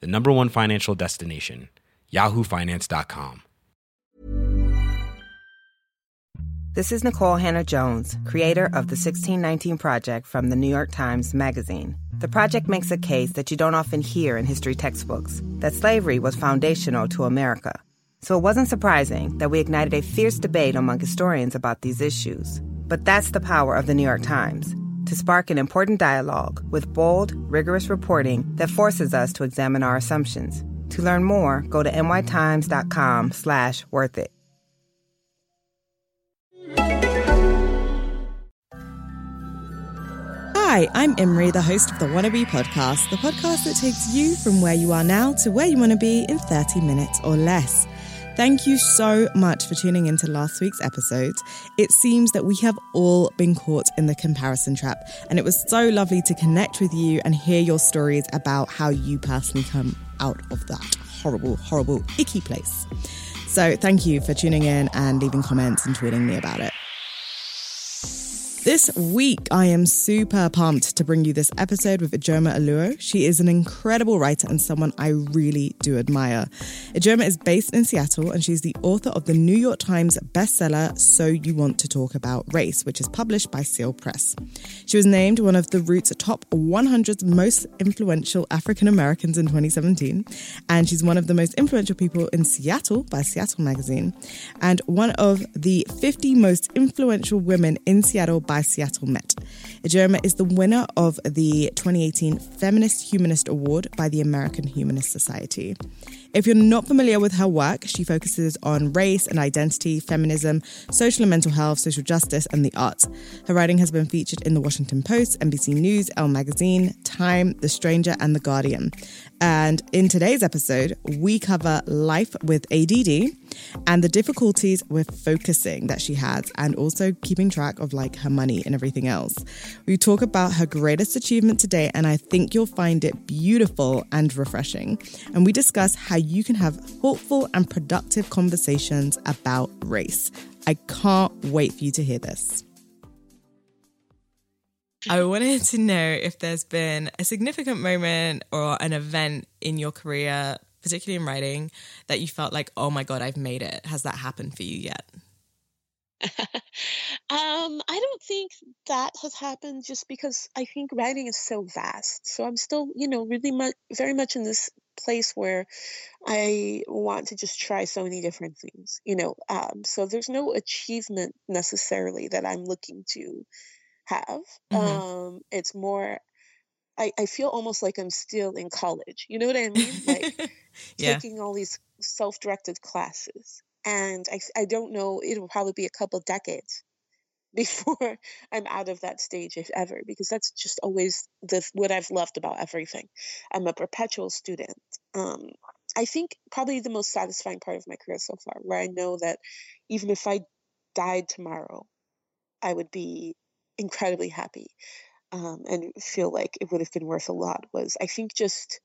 the number one financial destination, yahoofinance.com. This is Nikole Hannah-Jones, creator of the 1619 Project from the New York Times Magazine. The project makes a case that you don't often hear in history textbooks that slavery was foundational to America. So it wasn't surprising that we ignited a fierce debate among historians about these issues. But that's the power of the New York Times to spark an important dialogue with bold, rigorous reporting that forces us to examine our assumptions. To learn more, go to nytimes.com slash worth it. Hi, I'm Imri, the host of the Wannabe podcast, the podcast that takes you from where you are now to where you want to be in 30 minutes or less. Thank you so much for tuning into last week's episode. It seems that we have all been caught in the comparison trap, and it was so lovely to connect with you and hear your stories about how you personally come out of that horrible, horrible, icky place. So, thank you for tuning in and leaving comments and tweeting me about it. This week, I am super pumped to bring you this episode with Ijeoma Oluo. She is an incredible writer and someone I really do admire. Ijeoma is based in Seattle and she's the author of the New York Times bestseller So You Want to Talk About Race, which is published by Seal Press. She was named one of the Root's top 100 most influential African Americans in 2017, and she's one of the most influential people in Seattle by Seattle Magazine, and one of the 50 most influential women in Seattle by by Seattle Met. Ijeoma is the winner of the 2018 Feminist Humanist Award by the American Humanist Society. If you're not familiar with her work, she focuses on race and identity, feminism, social and mental health, social justice, and the arts. Her writing has been featured in The Washington Post, NBC News, Elle Magazine, Time, The Stranger, and The Guardian. And in today's episode, we cover life with ADD and the difficulties with focusing that she has and also keeping track of like her money and everything else. We talk about her greatest achievement today, and I think you'll find it beautiful and refreshing. And we discuss how you can have thoughtful and productive conversations about race. I can't wait for you to hear this. I wanted to know if there's been a significant moment or an event in your career, particularly in writing, that you felt like, oh my God, I've made it. Has that happened for you yet? um, I don't think that has happened just because I think writing is so vast. So I'm still, you know, really much, very much in this place where I want to just try so many different things, you know. Um, so there's no achievement necessarily that I'm looking to have. Mm-hmm. Um, it's more, I, I feel almost like I'm still in college. You know what I mean? Like yeah. taking all these self directed classes and I, I don't know it'll probably be a couple decades before I'm out of that stage if ever because that's just always the what I've loved about everything. I'm a perpetual student. Um, I think probably the most satisfying part of my career so far, where I know that even if I died tomorrow, I would be incredibly happy um, and feel like it would have been worth a lot. Was I think just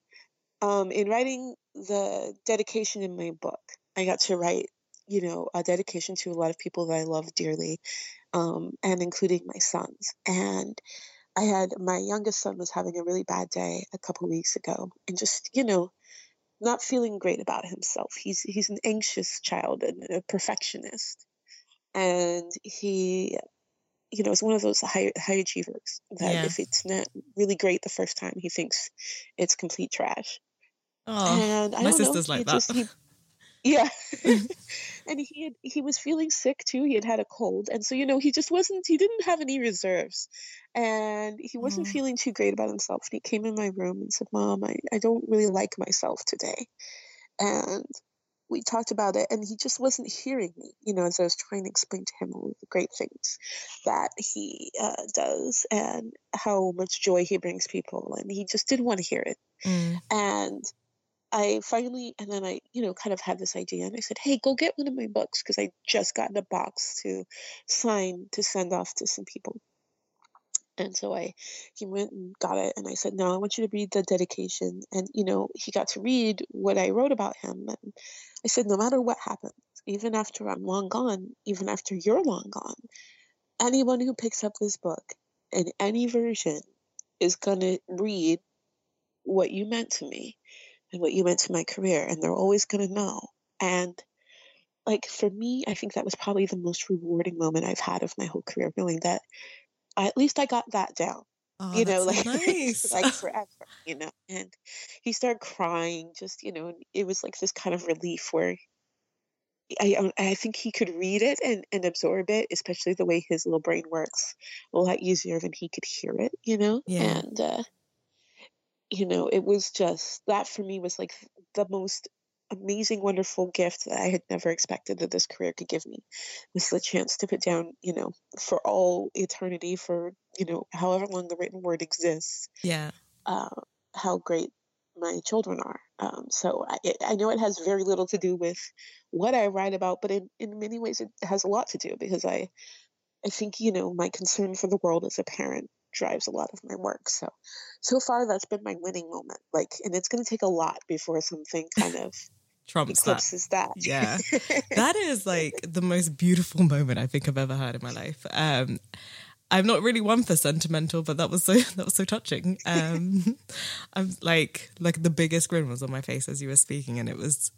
um, in writing the dedication in my book, I got to write you know, a dedication to a lot of people that I love dearly, um, and including my sons. And I had my youngest son was having a really bad day a couple weeks ago, and just you know, not feeling great about himself. He's he's an anxious child and a perfectionist, and he, you know, is one of those high high achievers that yeah. if it's not really great the first time, he thinks it's complete trash. Oh, and I my sister's know, like that. Just, he, yeah. and he had, he was feeling sick too. He had had a cold. And so, you know, he just wasn't, he didn't have any reserves. And he wasn't mm. feeling too great about himself. And he came in my room and said, Mom, I, I don't really like myself today. And we talked about it and he just wasn't hearing me you know as i was trying to explain to him all the great things that he uh, does and how much joy he brings people and he just didn't want to hear it mm. and I finally, and then I, you know, kind of had this idea, and I said, "Hey, go get one of my books," because I just got in a box to sign to send off to some people. And so I, he went and got it, and I said, "No, I want you to read the dedication." And you know, he got to read what I wrote about him, and I said, "No matter what happens, even after I'm long gone, even after you're long gone, anyone who picks up this book in any version is gonna read what you meant to me." And what you meant to my career and they're always going to know and like for me i think that was probably the most rewarding moment i've had of my whole career knowing that I, at least i got that down Oh, you know like nice. like forever you know and he started crying just you know and it was like this kind of relief where I, I think he could read it and, and absorb it, especially the way his little brain works a lot easier than he could hear it, you know? Yeah. And uh, you know, it was just that for me was like the most amazing, wonderful gift that I had never expected that this career could give me was the chance to put down, you know, for all eternity, for, you know, however long the written word exists, yeah. uh, how great my children are. Um, so I, I know it has very little to do with what I write about, but in, in many ways it has a lot to do because I, I think, you know, my concern for the world as a parent drives a lot of my work. So, so far that's been my winning moment. Like, and it's going to take a lot before something kind of Trumps that. eclipses that. Yeah. that is like the most beautiful moment I think I've ever had in my life. Um, I'm not really one for sentimental, but that was so that was so touching. Um, I'm like like the biggest grin was on my face as you were speaking, and it was.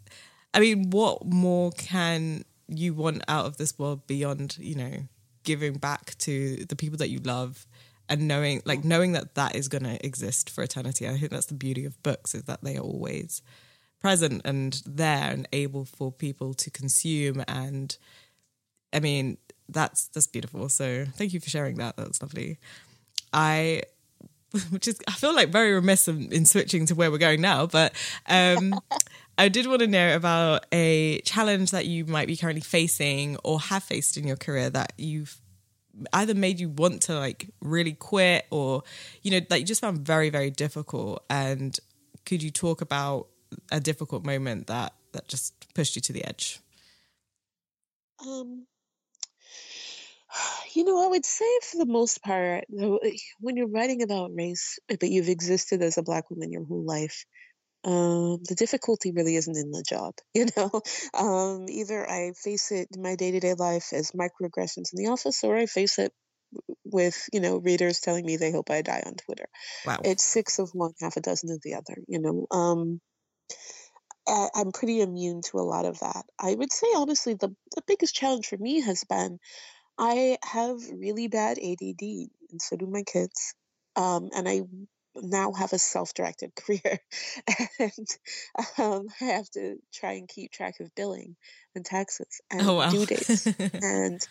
I mean, what more can you want out of this world beyond you know giving back to the people that you love and knowing like knowing that that is going to exist for eternity. I think that's the beauty of books is that they are always present and there and able for people to consume. And i mean that's that's beautiful. So thank you for sharing that. That was lovely. I which is i feel like very remiss in, in switching to where we're going now but um i did want to know about a challenge that you might be currently facing or have faced in your career that you've either made you want to like really quit or you know that you just found very very difficult. And could you talk about a difficult moment that that just pushed you to the edge? Um, you know, I would say for the most part, when you're writing about race, but you've existed as a black woman your whole life, um, the difficulty really isn't in the job. You know, um, either I face it in my day to day life as microaggressions in the office, or I face it with you know readers telling me they hope I die on Twitter. wow It's six of one, half a dozen of the other. You know, um, I, I'm pretty immune to a lot of that. I would say honestly, the the biggest challenge for me has been I have really bad ADD, and so do my kids. Um, and I now have a self-directed career, and um, I have to try and keep track of billing and taxes and oh wow due dates and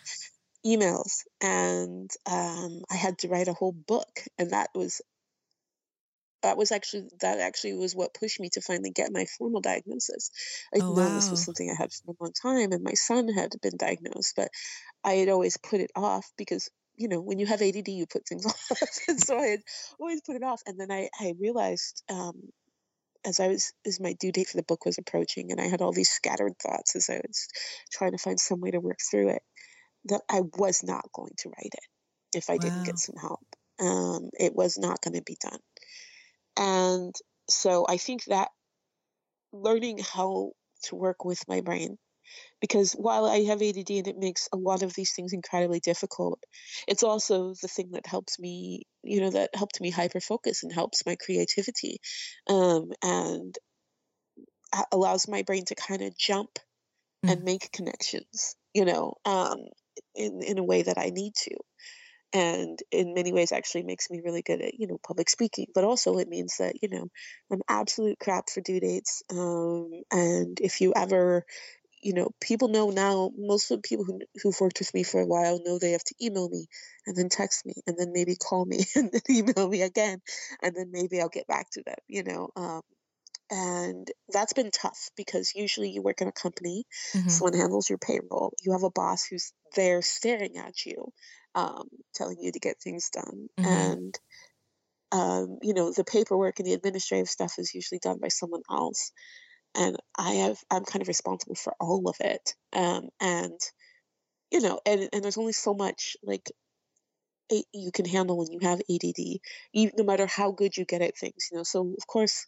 emails. And um, I had to write a whole book, and that was that was actually that actually was what pushed me to finally get my formal diagnosis. I Oh, know this was something I had for a long time, and my son had been diagnosed, but I had always put it off because you know when you have ADD, you put things off, and so I had always put it off. And then I I realized um, as I was as my due date for the book was approaching, and I had all these scattered thoughts as I was trying to find some way to work through it, that I was not going to write it if I didn't get some help. Um, it was not going to be done. And so I think that learning how to work with my brain, because while I have ADD and it makes a lot of these things incredibly difficult, it's also the thing that helps me, you know, that helped me hyper focus and helps my creativity um, and allows my brain to kind of jump and make connections, you know, um, in, in a way that I need to and in many ways actually makes me really good at you know public speaking but also it means that you know i'm absolute crap for due dates um, and if you ever you know people know now most of the people who, who've worked with me for a while know they have to email me and then text me and then maybe call me and then email me again and then maybe i'll get back to them you know um, and that's been tough because usually you work in a company Mhm. someone handles your payroll you have a boss who's there staring at you um, telling you to get things done Mhm. and um, you know, the paperwork and the administrative stuff is usually done by someone else. And I have, I'm kind of responsible for all of it. Um, and, you know, and, and there's only so much like you can handle when you have ADD, even, no matter how good you get at things, you know. So, of course,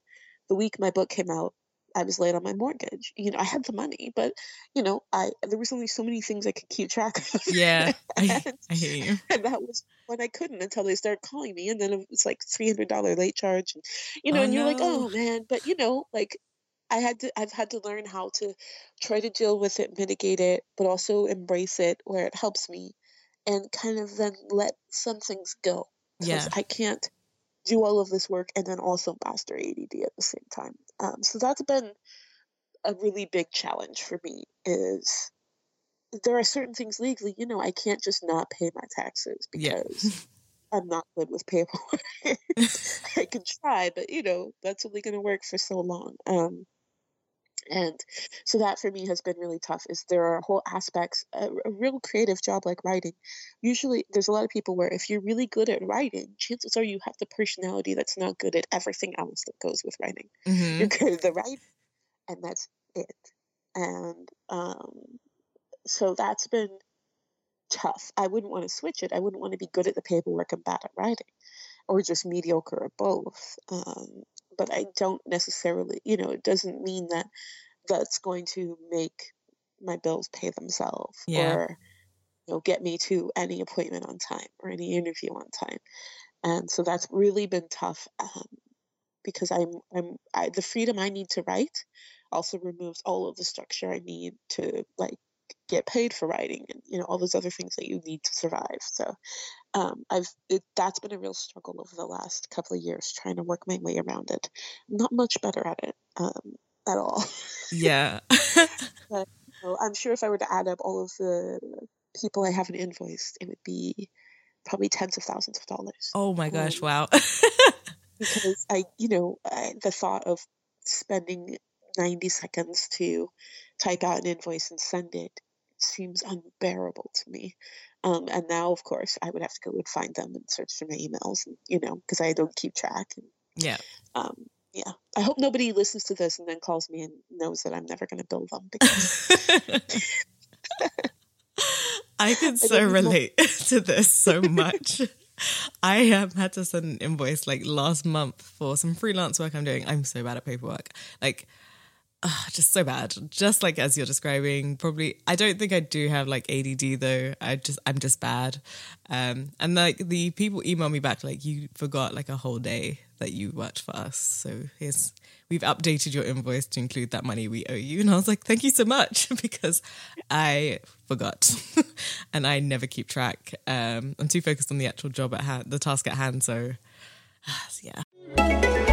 the week my book came out, I was late on my mortgage. You know, I had the money, but you know, I there was only so many things I could keep track of. Yeah, and, I, I hear you. And that was when I couldn't until they started calling me, and then it was like three hundred dollar late charge, and you know, Oh, and you're like, oh man, but you know, like I had to, I've had to learn how to try to deal with it, mitigate it, but also embrace it where it helps me, and kind of then let some things go. Yeah. I can't do all of this work and then also master ADD at the same time. Um, so that's been a really big challenge for me. Is there are certain things legally, you know, I can't just not pay my taxes Yeah. because I'm not good with paperwork. I can try, but you know, that's only going to work for so long. Um, and so that for me has been really tough. Is there are whole aspects, a, a real creative job like writing. Usually, there's a lot of people where if you're really good at writing, chances are you have the personality that's not good at everything else that goes with writing. Mhm. You're good at the writing, and that's it. And um, so that's been tough. I wouldn't want to switch it. I wouldn't want to be good at the paperwork and bad at writing, or just mediocre at both. Um, but I don't necessarily, you know, it doesn't mean that that's going to make my bills pay themselves Yeah. or you know get me to any appointment on time or any interview on time. And so that's really been tough um, because I'm I'm I, the freedom I need to write also removes all of the structure I need to like get paid for writing and you know all those other things that you need to survive. So um, I've it, that's been a real struggle over the last couple of years trying to work my way around it. I'm not much better at it um, at all. Yeah. So I'm sure if I were to add up all of the people I haven't invoiced, it would be probably tens of thousands of dollars. oh my gosh! Um, Wow. because I, you know, I, the thought of spending 90 seconds to type out an invoice and send it seems unbearable to me. Um, and now, of course, I would have to go and find them and search through my emails, and you know, because I don't keep track. And yeah. um, yeah, I hope nobody listens to this and then calls me and knows that I'm never going to bill them because I could I so even- relate to this so much. I um, had to send an invoice like last month for some freelance work I'm doing. I'm so bad at paperwork. Like, ah, just so bad. Just like as you're describing, probably. I don't think I do have like ADD though. I just, I'm just bad. Um, and like the people email me back like you forgot like a whole day that you worked for us. So here's we've updated your invoice to include that money we owe you. And I was like, thank you so much because I forgot and I never keep track. Um, I'm too focused on the actual job at hand, the task at hand. So yeah.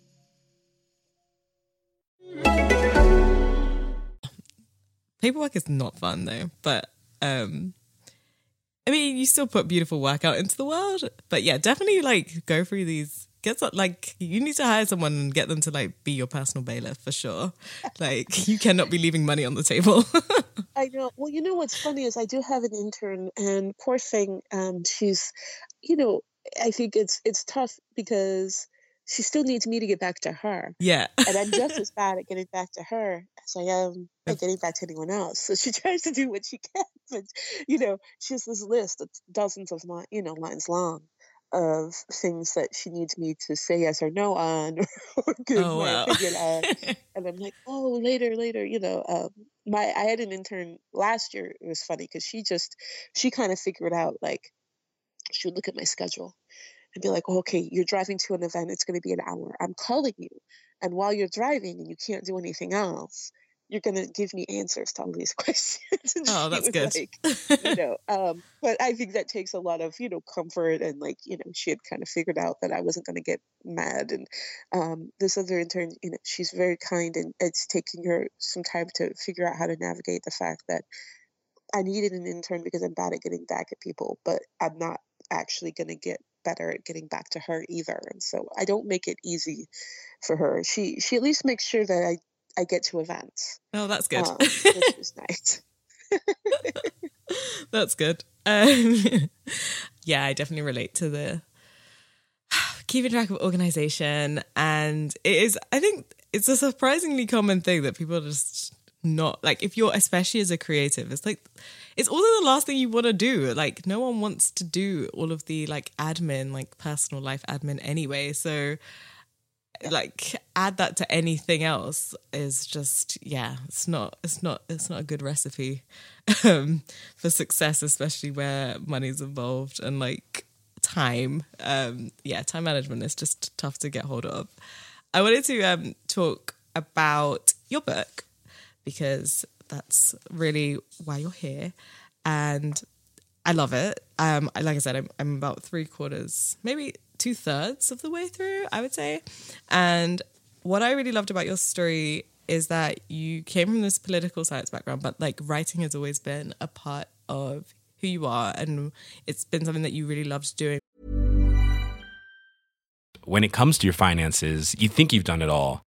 Paperwork is not fun though, but um I mean, you still put beautiful work out into the world. But yeah, definitely like go through these get some, like you need to hire someone and get them to like be your personal bailiff for sure. Like you cannot be leaving money on the table. I know. Well, you know what's funny is I do have an intern, and poor thing, um, she's, you know, I think it's it's tough because she still needs me to get back to her, yeah. and I'm just as bad at getting back to her as I am at getting back to anyone else. So she tries to do what she can, but you know, she has this list that's dozens of line, you know, lines long of things that she needs me to say yes or no on or give Oh, my wow. opinion on and I'm like, oh, later, later, you know. Um, my I had an intern last year. It was funny because she just she kind of figured out like she would look at my schedule and be like, oh, okay, you're driving to an event. It's going to be an hour. I'm calling you, and while you're driving and you can't do anything else, you're gonna give me answers to all these questions. oh, that's good. Like, you know, um, but I think that takes a lot of you know comfort and like you know she had kind of figured out that I wasn't gonna get mad. And um, this other intern, you know, she's very kind and it's taking her some time to figure out how to navigate the fact that I needed an intern because I'm bad at getting back at people, but I'm not actually gonna get better at getting back to her either. And so I don't make it easy for her. She she at least makes sure that I I get to events. Oh, that's good. Um, which is nice. that's good. Um, yeah, I definitely relate to the keeping track of organization, and it is. I think it's a surprisingly common thing that people just not like if you're especially as a creative it's like it's also the last thing you want to do. Like no one wants to do all of the like admin like personal life admin anyway. So like add that to anything else is just yeah it's not it's not it's not a good recipe um, for success especially where money's involved and like time. Um yeah time management is just tough to get hold of. I wanted to um talk about your book because that's really why you're here. And I love it. Um, like I said, I'm, I'm about three quarters, maybe two thirds of the way through, I would say. And what I really loved about your story is that you came from this political science background, but like writing has always been a part of who you are. And it's been something that you really loved doing. When it comes to your finances, you think you've done it all.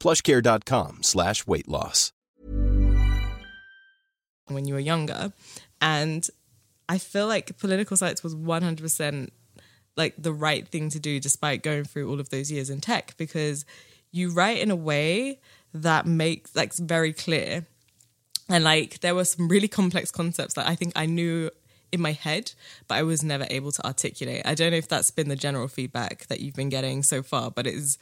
plushcare.com slash weight loss. When you were younger. And I feel like political science was 100% like the right thing to do despite going through all of those years in tech because you write in a way that makes like very clear and like there were some really complex concepts that I think I knew in my head, but I was never able to articulate. I don't know if that's been the general feedback that you've been getting so far, but it is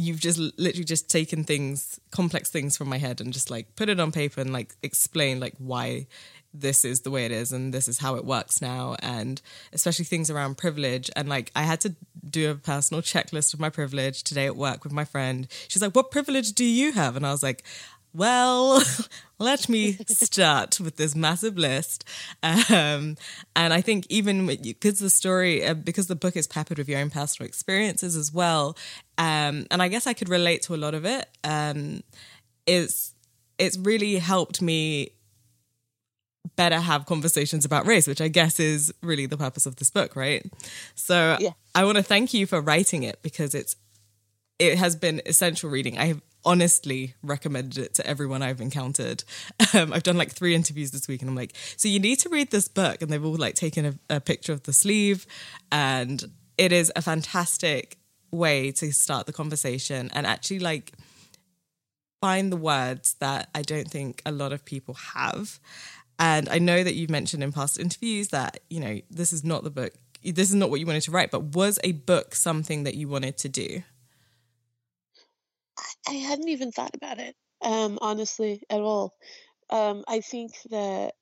you've just literally just taken things complex things from my head and just like put it on paper and like explain like why this is the way it is and this is how it works now and especially things around privilege. And like I had to do a personal checklist of my privilege today at work with my friend. She's like what privilege do you have? And I was like well, let me start with this massive list. Um, and I think even because the story, uh, because the book is peppered with your own personal experiences as well, um, and I guess I could relate to a lot of it. Um, it's it's really helped me better have conversations about race, which I guess is really the purpose of this book, right? So yeah. I want to thank you for writing it because it's it has been essential reading. I have honestly recommended it to everyone I've encountered. Um, I've done like three interviews this week, and I'm like, so you need to read this book, and they've all like taken a, a picture of the sleeve, and it is a fantastic way to start the conversation and actually like find the words that I don't think a lot of people have. And I know that you've mentioned in past interviews that, you know, this is not the book, this is not what you wanted to write, but was a book something that you wanted to do? I hadn't even thought about it, um, honestly, at all. Um, I think that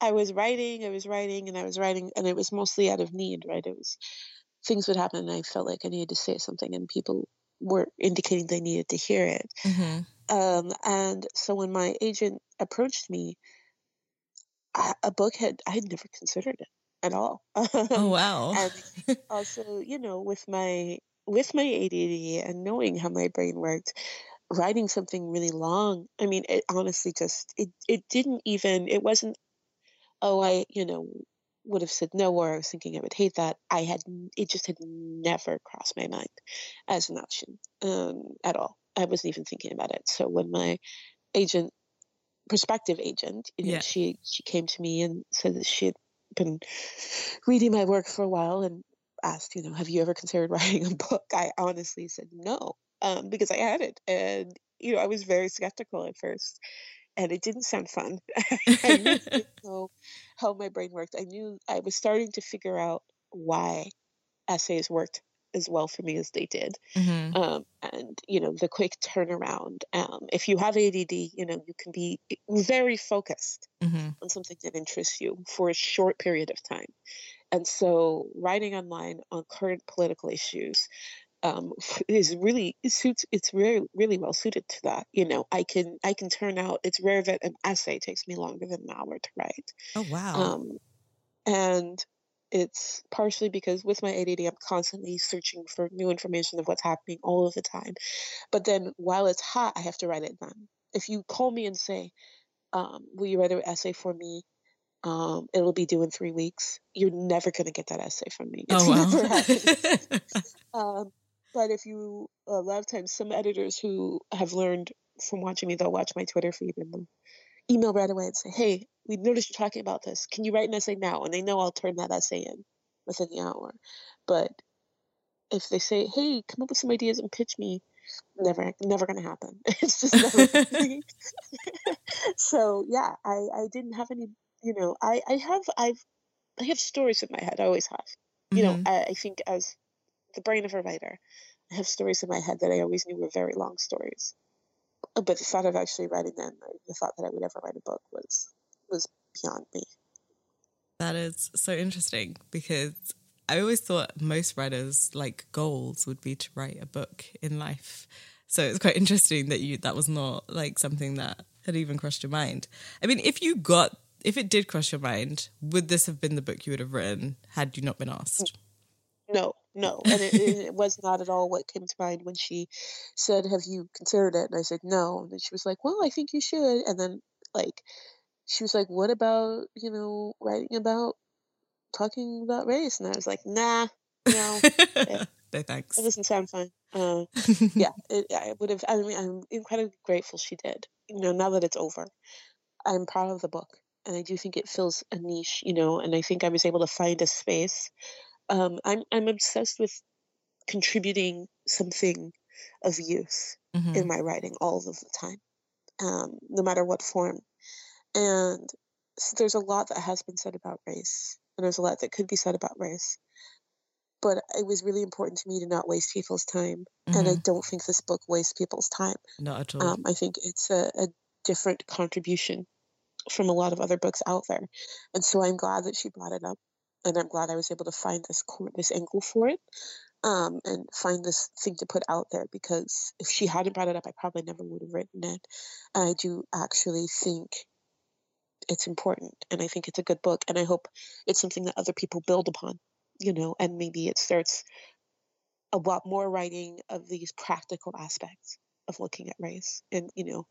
I was writing, I was writing, and I was writing, and it was mostly out of need, right? It was things would happen, and I felt like I needed to say something, and people were indicating they needed to hear it. Mm-hmm. Um, and so when my agent approached me, I, a book had I had never considered it at all. Oh wow! and also, you know, with my with my ADD and knowing how my brain worked, writing something really long. I mean, it honestly just it it didn't even it wasn't oh I you know would have said no or I was thinking I would hate that. I had it just had never crossed my mind as an option um, at all. I wasn't even thinking about it. So when my agent, prospective agent, you know, Yeah. she she came to me and said that she had been reading my work for a while and asked, you know, have you ever considered writing a book? I honestly said no, um, because I hadn't, and you know, I was very skeptical at first, and it didn't sound fun. I didn't know how my brain worked. I knew I was starting to figure out why essays worked as well for me as they did Mhm. um, and you know the quick turnaround um, if you have ADD you know you can be very focused Mhm. on something that interests you for a short period of time and so writing online on current political issues um, is really it suits it's really really well suited to that you know i can i can turn out it's rare that an essay takes me longer than an hour to write Oh wow. um, and it's partially because with my ADD, I'm constantly searching for new information of what's happening all of the time. But then while it's hot, I have to write it down. If you call me and say, um, Will you write an essay for me? Um, it'll be due in three weeks. You're never going to get that essay from me. It's oh never happening. wow. Um, but if you, a lot of times, some editors who have learned from watching me, they'll watch my Twitter feed and they'll email right away and say, Hey, we noticed you're talking about this. Can you write an essay now? And they know I'll turn that essay in within the hour. But if they say, Hey, come up with some ideas and pitch me, never, never going to happen. It's just never so yeah, I, I didn't have any, you know, I, I have, I've, I have stories in my head. I always have you know, Mhm. I, I think as the brain of a writer, I have stories in my head that I always knew were very long stories. Uh, But the thought of actually writing them, the thought that I would ever write a book was was beyond me. That is so interesting because I always thought most writers' like goals would be to write a book in life. So it's quite interesting that you that was not like something that had even crossed your mind. I mean, if you got if it did cross your mind, would this have been the book you would have written had you not been asked? No, no, and it, it, was not at all what came to mind when she said, "Have you considered it?" And I said, "No." And then she was like, "Well, I think you should." And then like she was like, "What about you know writing about talking about race?" And I was like, "Nah, no." no thanks. It doesn't sound fun. Uh, yeah, it, I would have. I mean, I'm incredibly grateful she did. You know, now that it's over, I'm proud of the book, and I do think it fills a niche. You know, and I think I was able to find a space. Um, I'm I'm obsessed with contributing something of use Mhm. in my writing all of the time, um, no matter what form. And s there's a lot that has been said about race, and there's a lot that could be said about race. But it was really important to me to not waste people's time, and I Mhm. don't think this book wastes people's time. Not at all. Um, I think it's a, a different contribution from a lot of other books out there, and so I'm glad that she brought it up, and I'm glad I was able to find this cor- this angle for it, um, and find this thing to put out there. Because if she hadn't brought it up, I probably never would have written it. And I do actually think it's important, and I think it's a good book, and I hope it's something that other people build upon, you know, and maybe it starts a lot more writing of these practical aspects of looking at race and you know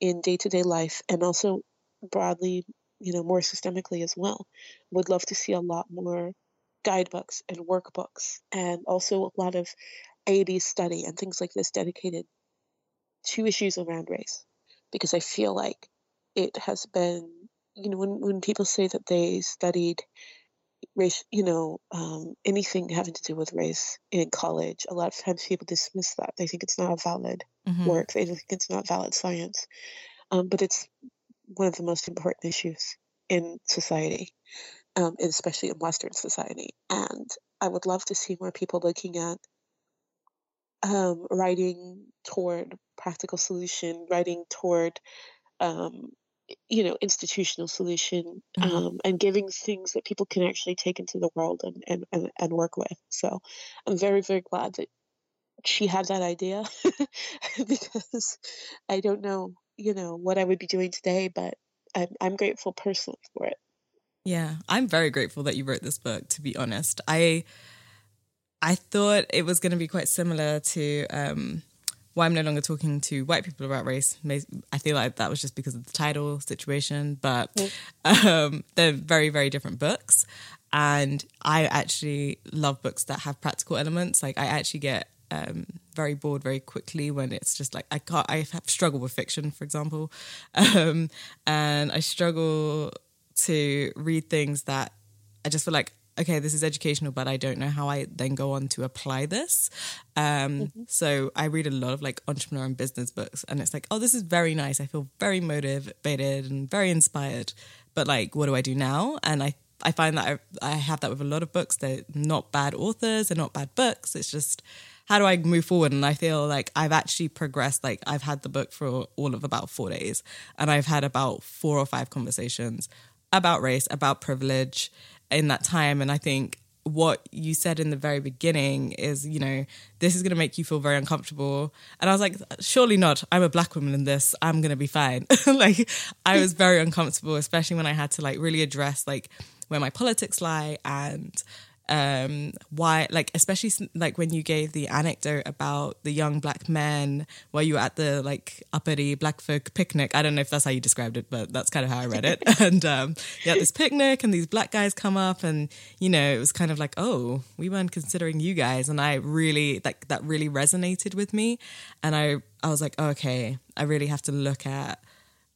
in day-to-day life and also broadly you know more systemically as well. Would love to see a lot more guidebooks and workbooks and also a lot of AD study and things like this dedicated to issues around race. Because I feel like it has been you know when, when people say that they studied race you know um, anything having to do with race in college a lot of times people dismiss that. They think it's not a valid Mhm. work. They think it's not valid science. Um, but it's one of the most important issues in society um, especially in western society and i would love to see more people looking at um, writing toward practical solution writing toward um, you know institutional solution Mhm. um, and giving things that people can actually take into the world and, and, and, and work with so i'm very very glad that she had that idea because i don't know you know what i would be doing today but i'm, I'm grateful personally for it Yeah, I'm very grateful that you wrote this book. To be honest, I I thought it was going to be quite similar to um, why I'm no longer talking to white people about race. I feel like that was just because of the title situation, but um, they're very, very different books. And I actually love books that have practical elements. Like I actually get um, very bored very quickly when it's just like I can't. I have struggled with fiction, for example, um, and I struggle to read things that I just feel like okay, this is educational, but I don't know how I then go on to apply this. Um, mm-hmm. So I read a lot of like entrepreneur and business books, and it's like, oh, this is very nice. I feel very motivated and very inspired. But like, what do I do now? And I I find that I, I have that with a lot of books. They're not bad authors, they're not bad books. It's just how do I move forward? And I feel like I've actually progressed. Like I've had the book for all of about four days, and I've had about four or five conversations about race, about privilege in that time. And I think what you said in the very beginning is, you know, this is going to make you feel very uncomfortable. And I was like, surely not. I'm a black woman in this. I'm going to be fine. like, I was very uncomfortable, especially when I had to like really address like where my politics lie and um, why, like, especially like when you gave the anecdote about the young black men while you were at the like uppity black folk picnic. I don't know if that's how you described it, but that's kind of how I read it. and um, yeah, this picnic, and these black guys come up, and you know, it was kind of like, oh, we weren't considering you guys, and I really like that really resonated with me, and I I was like, okay, I really have to look at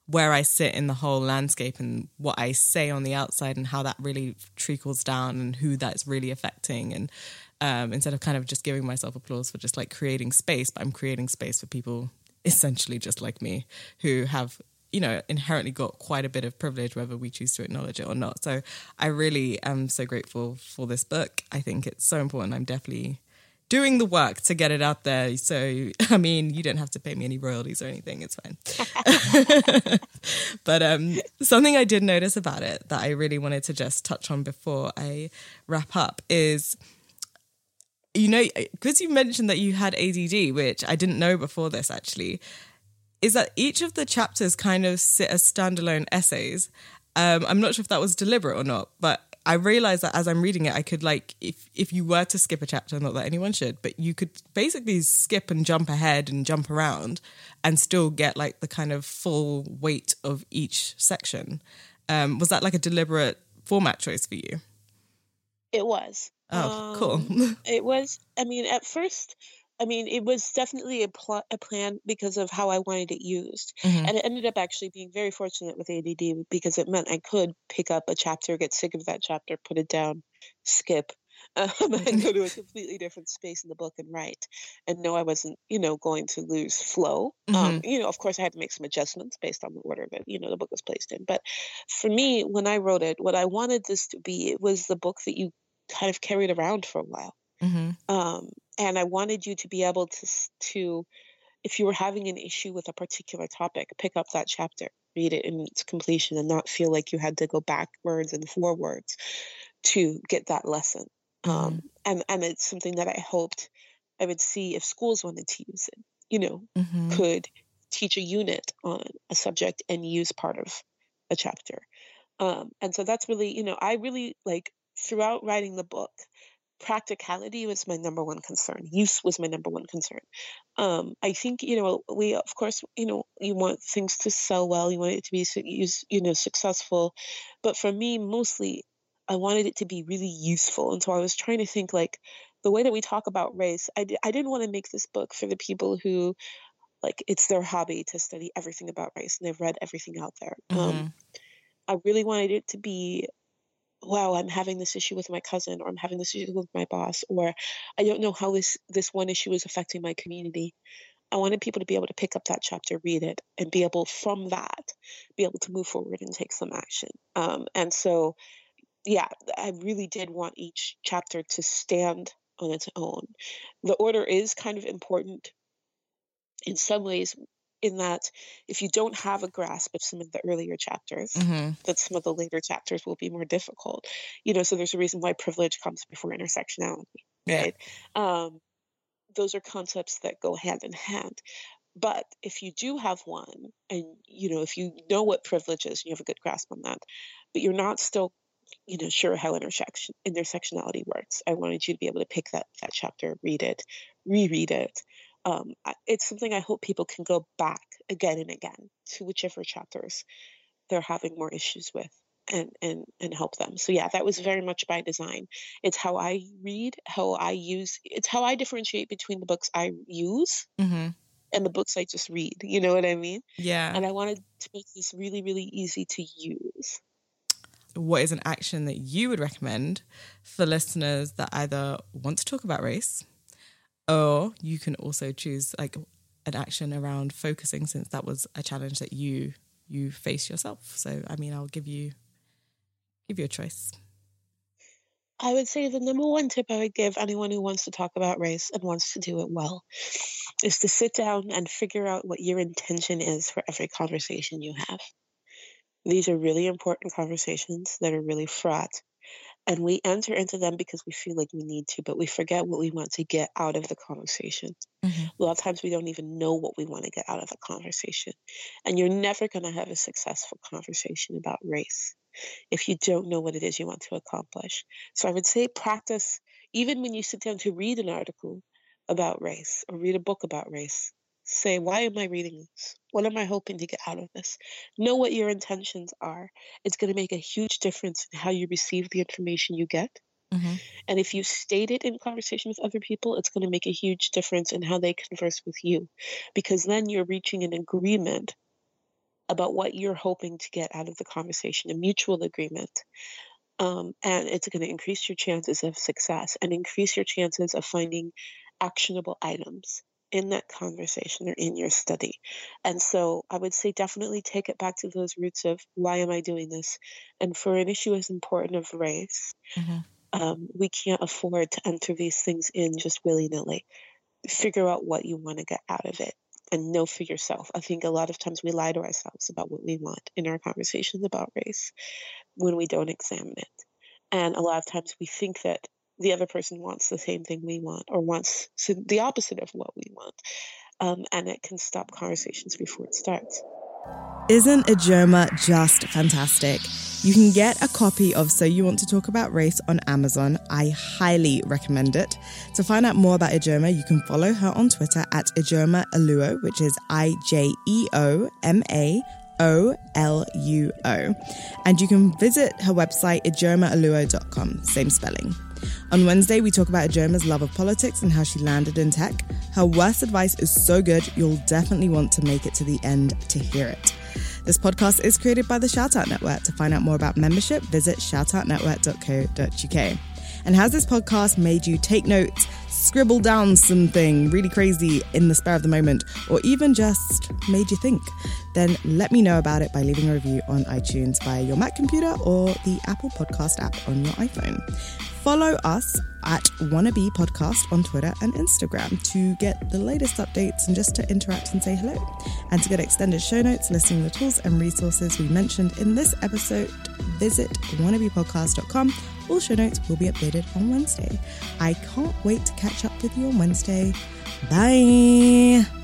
where I sit in the whole landscape and what I say on the outside and how that really trickles down and who that's really affecting. And um, instead of kind of just giving myself applause for just like creating space, but I'm creating space for people essentially just like me who have you know inherently got quite a bit of privilege whether we choose to acknowledge it or not. So i really am so grateful for this book. I think it's so important. I'm definitely doing the work to get it out there. So, I mean, you don't have to pay me any royalties or anything. It's fine. but um, something I did notice about it that I really wanted to just touch on before I wrap up is you know, because you mentioned that you had ADD, which I didn't know before this actually, is that each of the chapters kind of sit as standalone essays. Um, I'm not sure if that was deliberate or not, but I realized that as I'm reading it, I could like if if you were to skip a chapter, not that anyone should, but you could basically skip and jump ahead and jump around and still get like the kind of full weight of each section. Um, was that like a deliberate format choice for you? It was. Oh, um, cool. it was. I mean, at first, I mean, it was definitely a, pl- a plan because of how I wanted it used. Mm-hmm. And it ended up actually being very fortunate with ADD because it meant I could pick up a chapter, get sick of that chapter, put it down, skip, um, and go to a completely different space in the book and write and know I wasn't, you know, going to lose flow. Um, mm-hmm. Um, you know, of course, I had to make some adjustments based on the order that, you know, the book was placed in. But for me, when I wrote it, what I wanted this to be, it was the book that you kind of carried around for a while. Mm-hmm. Um, and I wanted you to be able to to if you were having an issue with a particular topic, pick up that chapter, read it in its completion, and not feel like you had to go backwards and forwards to get that lesson. Um, mm-hmm. Um, and and it's something that I hoped I would see if schools wanted to use it. You know, mm-hmm. could teach a unit on a subject and use part of a chapter. Um, and so that's really, you know, I really like throughout writing the book, practicality was my number one concern. Use was my number one concern. Um, I think you know we of course you know you want things to sell well, you want it to be you know successful, but for me mostly I wanted it to be really useful, and so I was trying to think like the way that we talk about race. I d- I didn't want to make this book for the people who like it's their hobby to study everything about race and they've read everything out there. Um, mm-hmm. Um, I really wanted it to be wow i'm having this issue with my cousin or i'm having this issue with my boss or i don't know how this this one issue is affecting my community i wanted people to be able to pick up that chapter read it and be able from that be able to move forward and take some action. Um, and so yeah i really did want each chapter to stand on its own. The order is kind of important in some ways in that if you don't have a grasp of some of the earlier chapters, mm-hmm. that some of the later chapters will be more difficult. You know, so there's a reason why privilege comes before intersectionality, yeah. right? Um, those are concepts that go hand in hand. But if you do have one, and you know, if you know what privilege is, and you have a good grasp on that, but you're not still, you know, sure how intersection intersectionality works, I wanted you to be able to pick that that chapter, read it, reread it, um, it's something I hope people can go back again and again to whichever chapters they're having more issues with and and and help them. So yeah that was very much by design. It's how i read how i use it's how i differentiate between the books i use mm-hmm. and the books i just read you know what i mean? Yeah. And i wanted to make this really really easy to use. What is an action that you would recommend for listeners that either want to talk about race or you can also choose like an action around focusing since that was a challenge that you you face yourself so i mean i'll give you give you a choice I would say the number one tip I would give anyone who wants to talk about race and wants to do it well is to sit down and figure out what your intention is for every conversation you have. These are really important conversations that are really fraught. And we enter into them because we feel like we need to, but we forget what we want to get out of the conversation. mm-hmm. A lot of times we don't even know what we want to get out of a conversation. And you're never going to have a successful conversation about race if you don't know what it is you want to accomplish. So I would say practice, even when you sit down to read an article about race or read a book about race, say, why am I reading this? What am I hoping to get out of this? Know what your intentions are. It's going to make a huge difference in how you receive the information you get. Mm-hmm. And if you state it in conversation with other people, it's going to make a huge difference in how they converse with you. Because then you're reaching an agreement about what you're hoping to get out of the conversation, a mutual agreement. Um, and it's going to increase your chances of success and increase your chances of finding actionable items in that conversation or in your study. And so I would say definitely take it back to those roots of why am I doing this? And for an issue as important of race, Mm-hmm. um, we can't afford to enter these things in just willy nilly. Figure out what you want to get out of it and know for yourself. I think a lot of times we lie to ourselves about what we want in our conversations about race when we don't examine it. And a lot of times we think that the other person wants the same thing we want or wants the opposite of what we want. Um, and it can stop conversations before it starts. Isn't Ijeoma just fantastic? You can get a copy of So You Want to Talk About Race on Amazon. I highly recommend it. To find out more about Ijeoma, you can follow her on Twitter at Ijeoma Oluo, which is I J E O M A O L U O. And you can visit her website, ijeomaoluo.com, same spelling. On Wednesday, we talk about Ijeoma's love of politics and how she landed in tech. Her worst advice is so good, you'll definitely want to make it to the end to hear it. This podcast is created by the Shoutout Network. To find out more about membership, visit shoutoutnetwork.co.uk. And has this podcast made you take notes, scribble down something really crazy in the spare of the moment, or even just made you think? Then let me know about it by leaving a review on iTunes via your Mac computer or the Apple Podcast app on your iPhone. Follow us at Wannabe Podcast on Twitter and Instagram to get the latest updates and just to interact and say hello. And to get extended show notes listing the tools and resources we mentioned in this episode, visit wannabepodcast.com. All show notes will be updated on Wednesday. I can't wait to catch up with you on Wednesday. Bye.